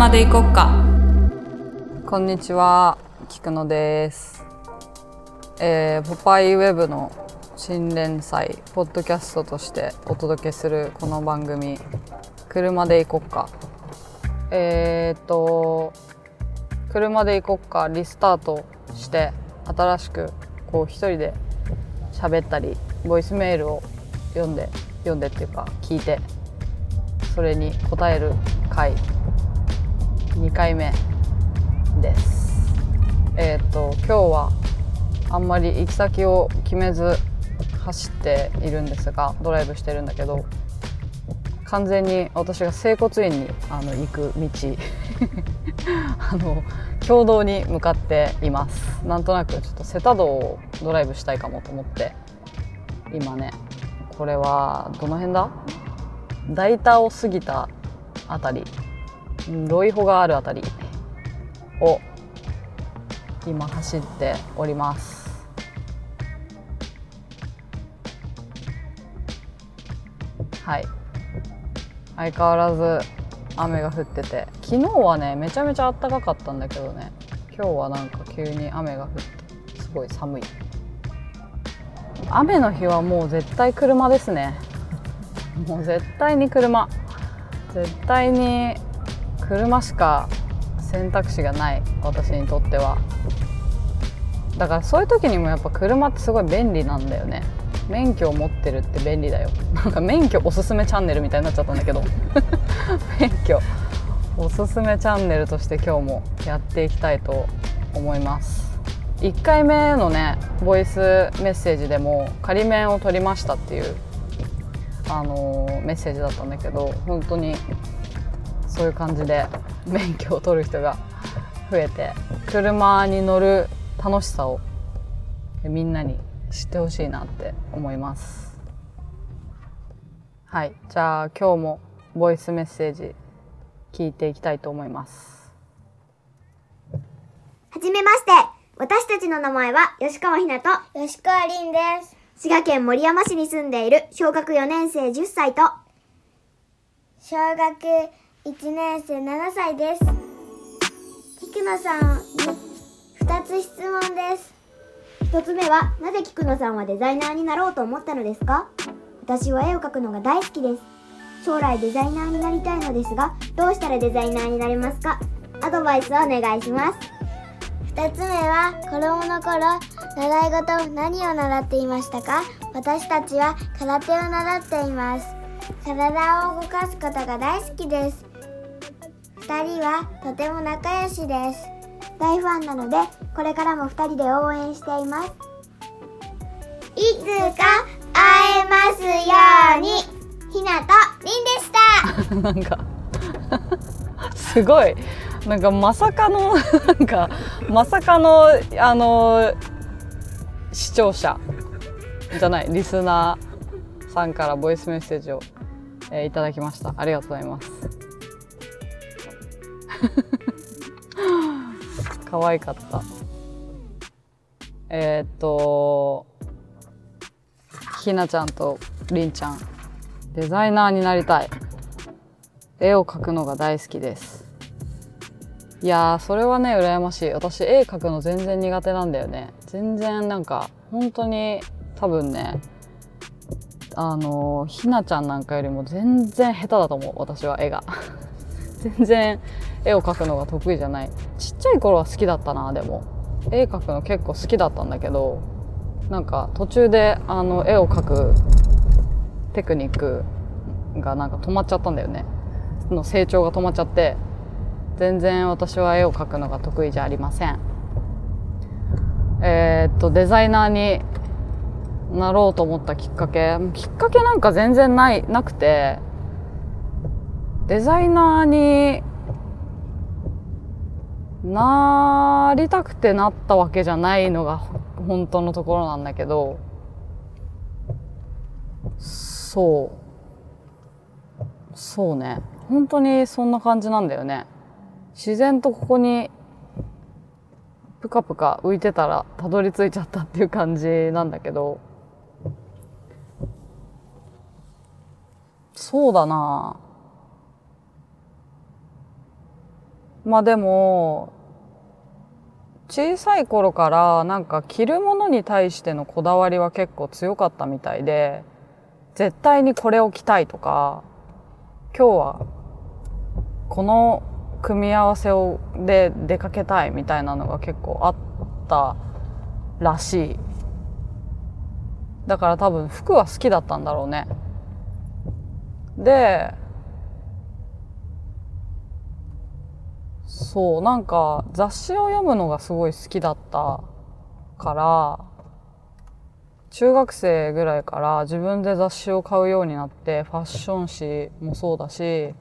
車で行こっかこんにちは、菊野です。えー、ポパイウェブの新連載ポッドキャストとしてお届けするこの番組「車で行こっか」えー、っと「車で行こっか」リスタートして新しくこう一人で喋ったりボイスメールを読んで読んでっていうか聞いてそれに答える回2回目です。えっ、と今日はあんまり行き先を決めず走っているんですがドライブしてるんだけど完全に私が整骨院にあの行く道 あの共同に向かっています。なんとなくちょっと瀬田道をドライブしたいかもと思って今ねこれはどの辺だ？大田を過ぎたあたり。ロイホがあるあたりを今走っております。はい。相変わらず雨が降ってて。昨日はねめちゃめちゃ暖かかったんだけどね。今日はなんか急に雨が降ってすごい寒い。雨の日はもう絶対車ですね。もう絶対に車。絶対に車しか選択肢がない私にとっては。だからそういう時にもやっぱ車ってすごい便利なんだよね。免許を持ってるって便利だよ。なんか免許おすすめチャンネルみたいになっちゃったんだけど。免許おすすめチャンネルとして今日もやっていきたいと思います。1回目のねボイスメッセージでも仮免を取りましたっていうあのメッセージだったんだけど本当にそういう感じで免許を取る人が増えて車に乗る楽しさをみんなに知ってほしいなって思いますはいじゃあ今日もボイスメッセージ聞いていきたいと思いますはじめまして。私たちの名前は吉川ひなと吉川凛です。滋賀県森山市に住んでいる小学4年生10歳と小学1年生7歳です。菊野さんに2つ質問です。1つ目は、なぜ菊野さんはデザイナーになろうと思ったのですか？私は絵を描くのが大好きです。将来デザイナーになりたいのですが、どうしたらデザイナーになれますか？アドバイスをお願いします。2つ目は子供の頃習い事何を習っていましたか？私たちは空手を習っています体を動かすことが大好きです2人はとても仲良しです。大ファンなのでこれからも2人で応援しています。いつか会えますように。ひなとりんでした。なんかすごい。なんかまさかのなんかまさかのあの視聴者じゃないリスナーさんからボイスメッセージを、えーいただきました。ありがとうございます。可愛かった。えーっとひなちゃんとりんちゃんデザイナーになりたい。絵を描くのが大好きです。いやそれはね羨ましい。私絵描くの全然苦手なんだよね。全然なんか本当に多分ねあのひなちゃんなんかよりも全然下手だと思う。私は絵が。全然絵を描くのが得意じゃない。ちっちゃい頃は好きだったなでも。絵描くの結構好きだったんだけどなんか途中であの絵を描くテクニックがなんか止まっちゃったんだよね。の成長が止まっちゃって全然私は絵を描くのが得意じゃありません。えーっとデザイナーになろうと思ったきっかけ。きっかけなんか全然ないなくてデザイナーになりたくてなったわけじゃないのが本当のところなんだけど。そう。そうね。本当にそんな感じなんだよね。自然とここにぷかぷか浮いてたらたどり着いちゃったっていう感じなんだけど。そうだな。まあでも小さい頃からなんか着るものに対してのこだわりは結構強かったみたいで絶対にこれを着たいとか今日はこの組み合わせをで出かけたいみたいなのが結構あったらしい。だから多分服は好きだったんだろうね。でそうなんか雑誌を読むのがすごい好きだったから中学生ぐらいから自分で雑誌を買うようになってファッション誌もそうだし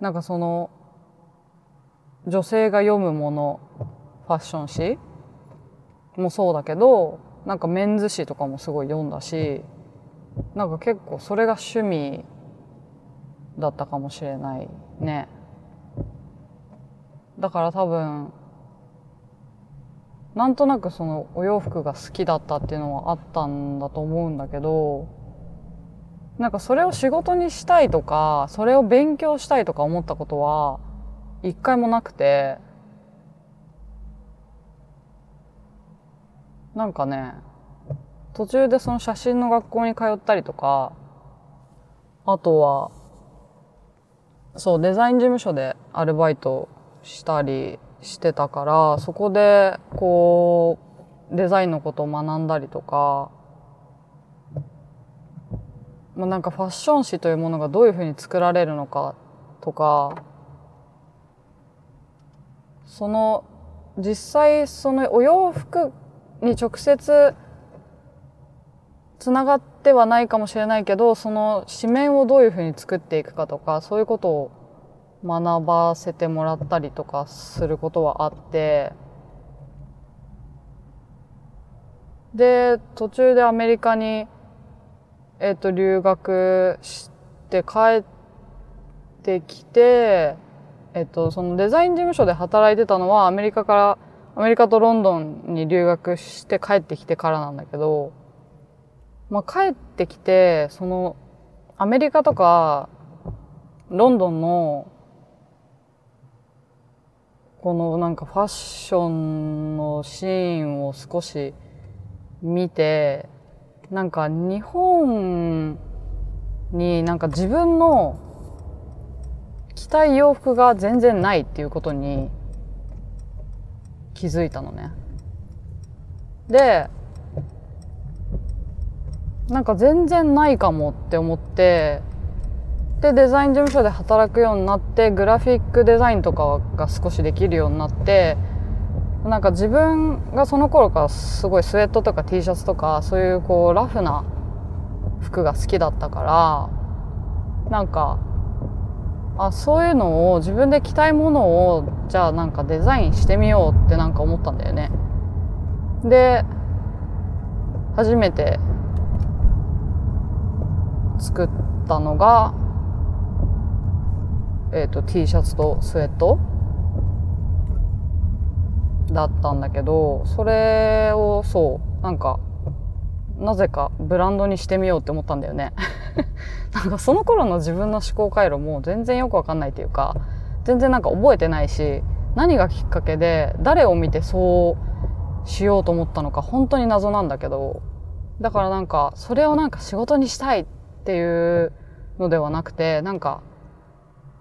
なんかその女性が読むものファッション誌もそうだけどなんかメンズ誌とかもすごい読んだしなんか結構それが趣味だったかもしれないね。だから多分なんとなくそのお洋服が好きだったっていうのはあったんだと思うんだけどなんかそれを仕事にしたいとかそれを勉強したいとか思ったことは一回もなくてなんかね途中でその写真の学校に通ったりとかあとはそうデザイン事務所でアルバイトしたりしてたからそこでこうデザインのことを学んだりとか、まあ、なんかファッション誌というものがどういうふうに作られるのかとかその実際そのお洋服に直接つながってはないかもしれないけどその紙面をどういうふうに作っていくかとかそういうことを学ばせてもらったりとかすることはあってで途中でアメリカに、えっと留学して帰ってきて、えっとそのデザイン事務所で働いてたのはアメリカからアメリカとロンドンに留学して帰ってきてからなんだけど、まあ、帰ってきてそのアメリカとかロンドンのこのなんかファッションのシーンを少し見てなんか日本になんか自分の着たい洋服が全然ないっていうことに気づいたのね。でなんか全然ないかもって思ってでデザイン事務所で働くようになってグラフィックデザインとかが少しできるようになってなんか自分がその頃からすごいスウェットとか T シャツとかそういうこうラフな服が好きだったからなんかあそういうのを自分で着たいものをじゃあなんかデザインしてみようってなんか思ったんだよね。で初めて作ったのがえーと、T シャツとスウェットだったんだけどそれをそうなんかなぜかブランドにしてみようって思ったんだよね。なんかその頃の自分の思考回路も全然よくわかんないっていうか全然なんか覚えてないし何がきっかけで誰を見てそうしようと思ったのか本当に謎なんだけどだからなんかそれをなんか仕事にしたいっていうのではなくてなんか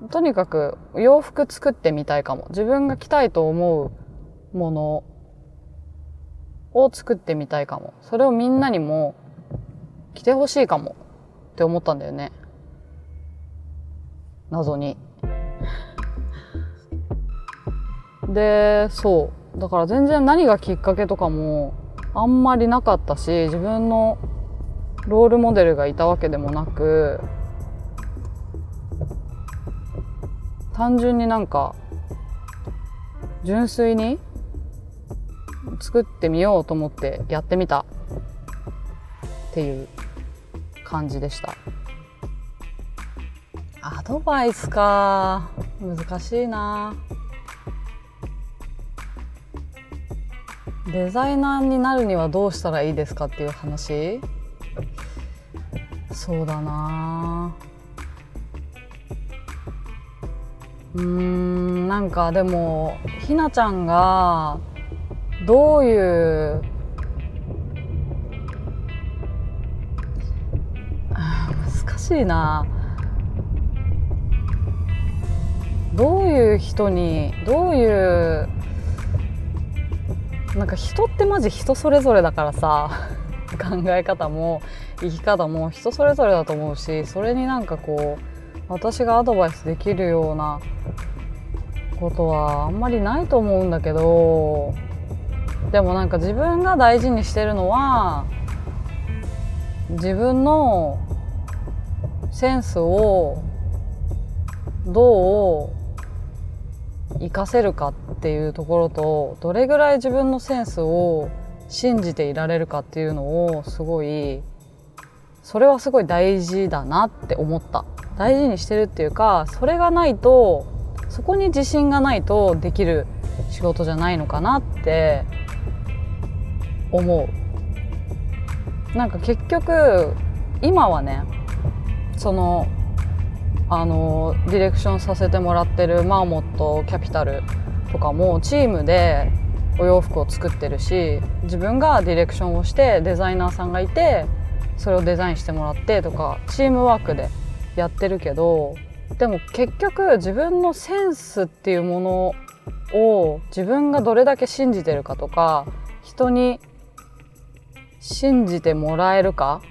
とにかく洋服作ってみたいかも。自分が着たいと思うものを作ってみたいかも。それをみんなにも着てほしいかもって思ったんだよね。謎に。で、そう。だから全然何がきっかけとかもあんまりなかったし、自分のロールモデルがいたわけでもなく、単純になんか純粋に作ってみようと思ってやってみたっていう感じでした。アドバイスか。難しいな。デザイナーになるにはどうしたらいいですかっていう話。そうだな。あうんなんかでもひなちゃんがどういう難しいなどういう人にどういうなんか人ってマジ人それぞれだからさ 考え方も生き方も人それぞれだと思うしそれになんかこう私がアドバイスできるようなことはあんまりないと思うんだけどでもなんか自分が大事にしてるのは自分のセンスをどう活かせるかっていうところとどれぐらい自分のセンスを信じていられるかっていうのをすごいそれはすごい大事だなって思った。大事にしてるっていうかそれがないとそこに自信がないとできる仕事じゃないのかなって思う。なんか結局今はねそのあのディレクションさせてもらってるマーモットキャピタルとかもチームでお洋服を作ってるし自分がディレクションをしてデザイナーさんがいてそれをデザインしてもらってとかチームワークでやってるけどでも結局自分のセンスっていうものを自分がどれだけ信じてるかとか人に信じてもらえるか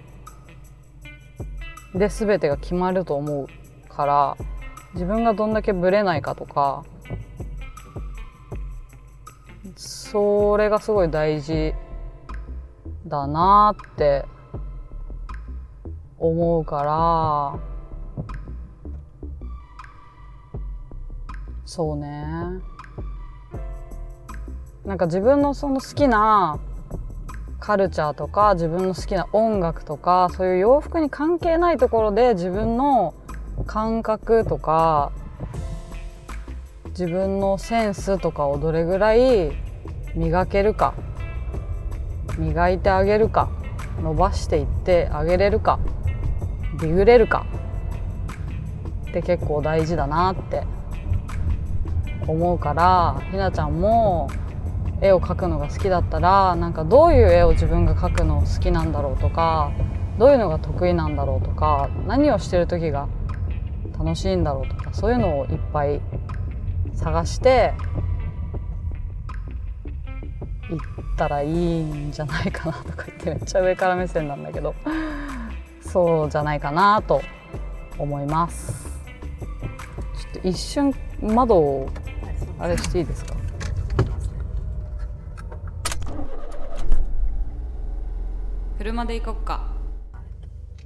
で全てが決まると思うから自分がどんだけブレないかとかそれがすごい大事だなって思うからそうね。なんか自分のその好きなカルチャーとか自分の好きな音楽とかそういう洋服に関係ないところで自分の感覚とか自分のセンスとかをどれぐらい磨けるか磨いてあげるか伸ばしていってあげれるかディグれるかって結構大事だなって思うからひなちゃんも絵を描くのが好きだったらなんかどういう絵を自分が描くの好きなんだろうとかどういうのが得意なんだろうとか何をしてる時が楽しいんだろうとかそういうのをいっぱい探して行ったらいいんじゃないかなとか言ってめっちゃ上から目線なんだけどそうじゃないかなと思います。ちょっと一瞬窓をあれしていいですか？車で行こっか。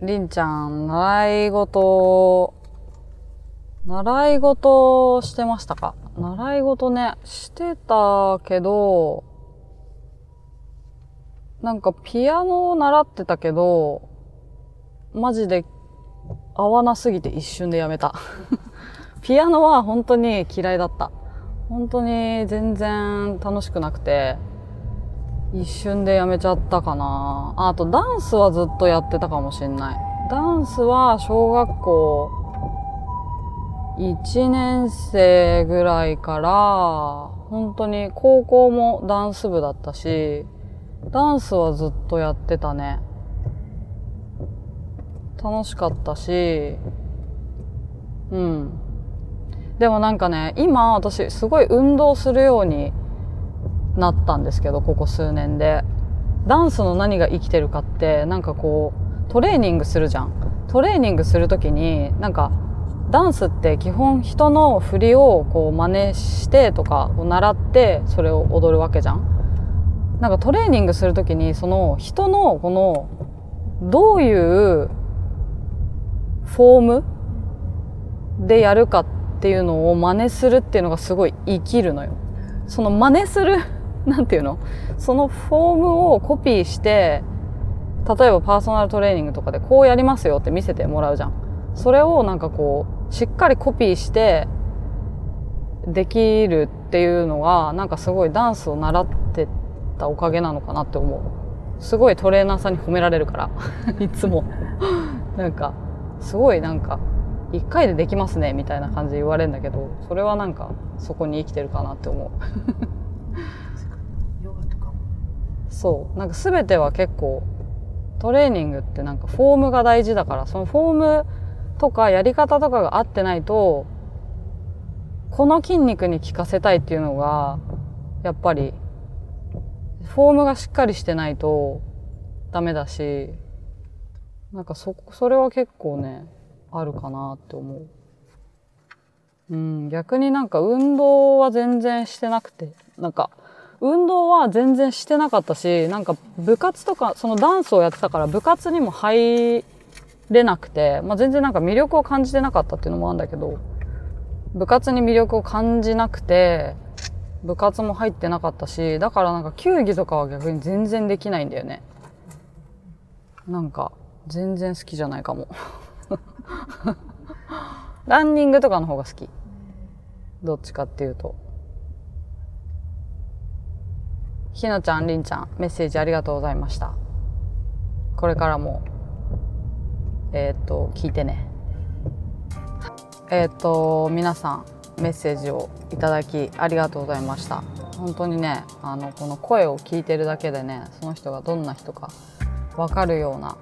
りんちゃん習い事。習い事してましたか？習い事ねしてたけどなんかピアノを習ってたけどマジで合わなすぎて一瞬でやめた。ピアノは本当に嫌いだった本当に全然楽しくなくて一瞬でやめちゃったかな。あとダンスはずっとやってたかもしんない。ダンスは小学校1年生ぐらいから本当に高校もダンス部だったしダンスはずっとやってたね。楽しかったしうん。でもなんかね今私すごい運動するようになったんですけどここ数年で。ダンスの何が生きてるかってなんかこうトレーニングするじゃん。トレーニングする時になんかダンスって基本人の振りをこう真似してとかを習ってそれを踊るわけじゃん。なんかトレーニングする時にその人のこのどういうフォームでやるかってていうのを真似するっていうのがすごい生きるのよ。その真似する なんていうの？そのフォームをコピーして例えばパーソナルトレーニングとかでこうやりますよって見せてもらうじゃん。それをなんかこうしっかりコピーしてできるっていうのがなんかすごいダンスを習ってたおかげなのかなって思う。すごいトレーナーさんに褒められるから。いつも。なんかすごいなんか1回でできますねみたいな感じで言われるんだけどそれはなんかそこに生きてるかなって思う。そう。なんか全ては結構トレーニングってなんかフォームが大事だからそのフォームとかやり方とかが合ってないとこの筋肉に効かせたいっていうのがやっぱりフォームがしっかりしてないとダメだしなんかそそれは結構ねあるかなって思う。うん、逆になんか運動は全然してなくて。なんか運動は全然してなかったしなんか部活とかそのダンスをやってたから部活にも入れなくて、まあ、全然なんか魅力を感じてなかったっていうのもあるんだけど部活に魅力を感じなくて部活も入ってなかったしだからなんか球技とかは逆に全然できないんだよね。なんか全然好きじゃないかも。ランニングとかの方が好き。どっちかっていうと。ひなちゃんりんちゃんメッセージありがとうございました。これからもえっ、と聞いてね。えっ、と皆さんメッセージをいただきありがとうございました。本当にねあのこの声を聞いてるだけでねその人がどんな人か分かるような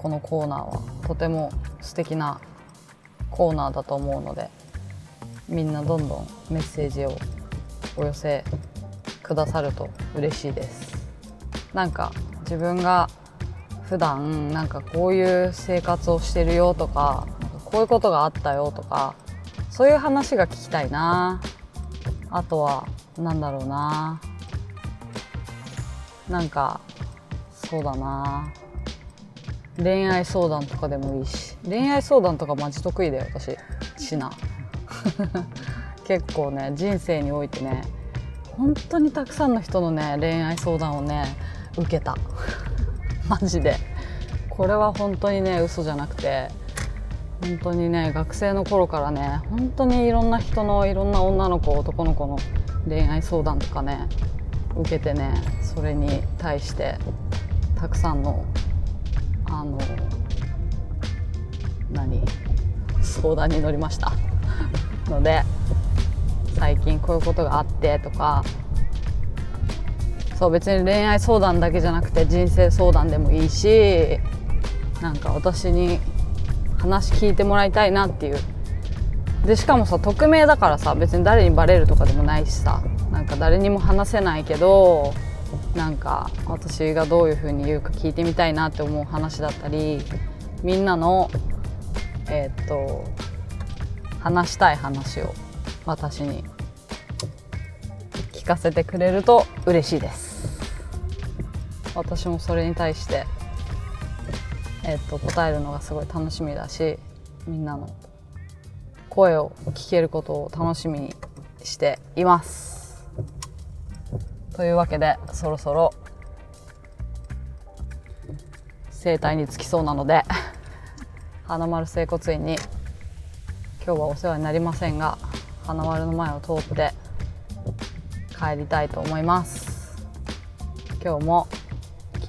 このコーナーはとても素敵なコーナーだと思うのでみんなどんどんメッセージをお寄せくださると嬉しいです。なんか自分が普段なんかこういう生活をしてるよとかこういうことがあったよとかそういう話が聞きたいな。あとはなんだろうな。なんかそうだな。恋愛相談とかでもいいし。恋愛相談とかマジ得意だよ私。しな 結構ね人生においてね本当にたくさんの人のね恋愛相談をね受けた。マジで。これは本当にね嘘じゃなくて本当にね学生の頃からね本当にいろんな人のいろんな女の子男の子の恋愛相談とかね受けてねそれに対してたくさんのあの何？相談に乗りました。ので最近こういうことがあってとか。そう別に恋愛相談だけじゃなくて人生相談でもいいしなんか私に話聞いてもらいたいなっていう。でしかもさ匿名だからさ別に誰にバレるとかでもないしさ。なんか誰にも話せないけどなんか私がどういう風に言うか聞いてみたいなって思う話だったりみんなのえーっと話したい話を私に聞かせてくれると嬉しいです。私もそれに対してえーっと答えるのがすごい楽しみだしみんなの声を聞けることを楽しみにしています。というわけでそろそろ整体につきそうなので 花丸整骨院に今日はお世話になりませんが花丸の前を通って帰りたいと思います。今日も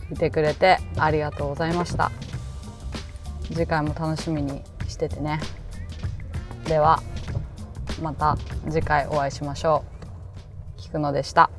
聞いてくれてありがとうございました。次回も楽しみにしててね。ではまた次回お会いしましょう。菊野でした。